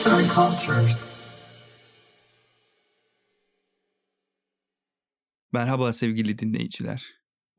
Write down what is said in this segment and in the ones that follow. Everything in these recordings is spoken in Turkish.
Arts and Cultures. Merhaba sevgili dinleyiciler.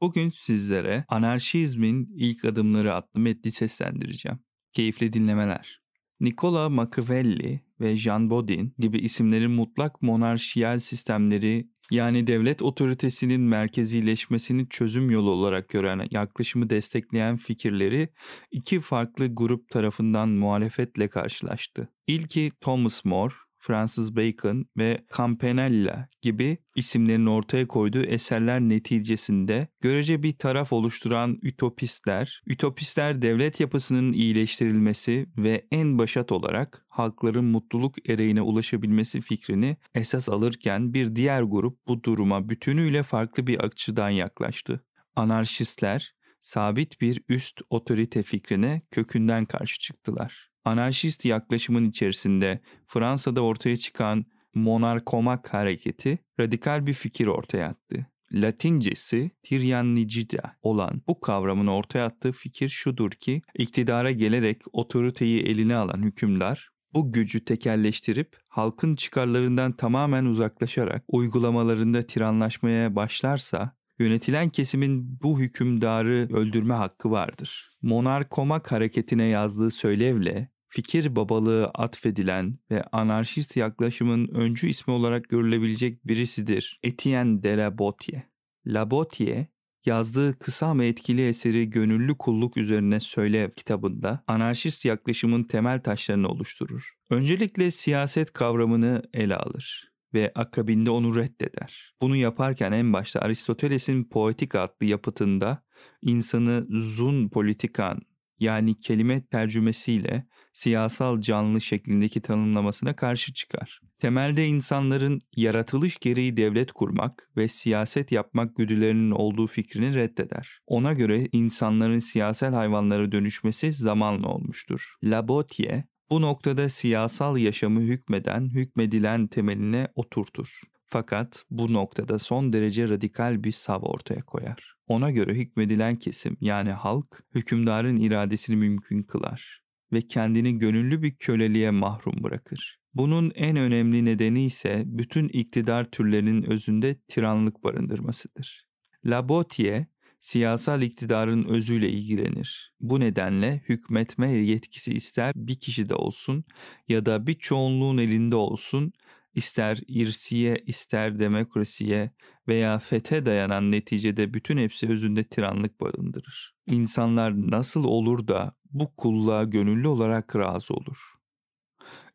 Bugün sizlere Anarşizmin İlk Adımları adlı metni seslendireceğim. Keyifli dinlemeler. Nicola Machiavelli ve Jean Bodin gibi isimlerin mutlak monarşiyel sistemleri yani devlet otoritesinin merkezileşmesini çözüm yolu olarak gören yaklaşımı destekleyen fikirleri iki farklı grup tarafından muhalefetle karşılaştı. İlki Thomas More, Francis Bacon ve Campanella gibi isimlerin ortaya koyduğu eserler neticesinde görece bir taraf oluşturan ütopistler, ütopistler devlet yapısının iyileştirilmesi ve en başat olarak halkların mutluluk ereğine ulaşabilmesi fikrini esas alırken bir diğer grup bu duruma bütünüyle farklı bir açıdan yaklaştı. Anarşistler sabit bir üst otorite fikrine kökünden karşı çıktılar anarşist yaklaşımın içerisinde Fransa'da ortaya çıkan monarkomak hareketi radikal bir fikir ortaya attı. Latincesi tiryannicida olan bu kavramın ortaya attığı fikir şudur ki iktidara gelerek otoriteyi eline alan hükümdar bu gücü tekelleştirip halkın çıkarlarından tamamen uzaklaşarak uygulamalarında tiranlaşmaya başlarsa yönetilen kesimin bu hükümdarı öldürme hakkı vardır. Monarkomak hareketine yazdığı söylevle fikir babalığı atfedilen ve anarşist yaklaşımın öncü ismi olarak görülebilecek birisidir. Etienne de la Botie. La Botie yazdığı kısa ama etkili eseri Gönüllü Kulluk üzerine Söylev kitabında anarşist yaklaşımın temel taşlarını oluşturur. Öncelikle siyaset kavramını ele alır ve akabinde onu reddeder. Bunu yaparken en başta Aristoteles'in Poetik adlı yapıtında insanı zun politikan yani kelime tercümesiyle siyasal canlı şeklindeki tanımlamasına karşı çıkar. Temelde insanların yaratılış gereği devlet kurmak ve siyaset yapmak güdülerinin olduğu fikrini reddeder. Ona göre insanların siyasal hayvanlara dönüşmesi zamanla olmuştur. Labotier bu noktada siyasal yaşamı hükmeden, hükmedilen temeline oturtur. Fakat bu noktada son derece radikal bir sav ortaya koyar. Ona göre hükmedilen kesim yani halk hükümdarın iradesini mümkün kılar ve kendini gönüllü bir köleliğe mahrum bırakır. Bunun en önemli nedeni ise bütün iktidar türlerinin özünde tiranlık barındırmasıdır. Labotier siyasal iktidarın özüyle ilgilenir. Bu nedenle hükmetme yetkisi ister bir kişide olsun ya da bir çoğunluğun elinde olsun, ister irsiye ister demokrasiye veya fete dayanan neticede bütün hepsi özünde tiranlık barındırır. İnsanlar nasıl olur da bu kulluğa gönüllü olarak razı olur?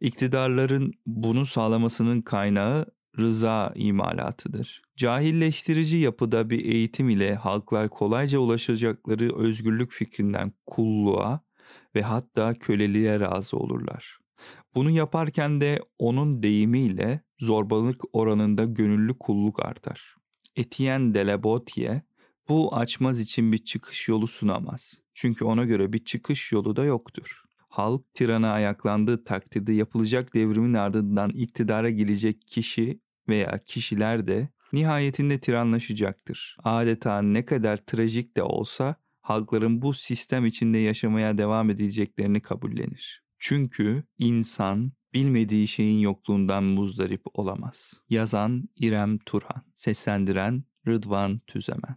İktidarların bunu sağlamasının kaynağı rıza imalatıdır. Cahilleştirici yapıda bir eğitim ile halklar kolayca ulaşacakları özgürlük fikrinden kulluğa ve hatta köleliğe razı olurlar. Bunu yaparken de onun deyimiyle zorbalık oranında gönüllü kulluk artar. Etienne de la Botie bu açmaz için bir çıkış yolu sunamaz. Çünkü ona göre bir çıkış yolu da yoktur. Halk tirana ayaklandığı takdirde yapılacak devrimin ardından iktidara gelecek kişi veya kişiler de nihayetinde tiranlaşacaktır. Adeta ne kadar trajik de olsa halkların bu sistem içinde yaşamaya devam edeceklerini kabullenir. Çünkü insan bilmediği şeyin yokluğundan muzdarip olamaz. Yazan İrem Turhan, seslendiren Rıdvan Tüzemen.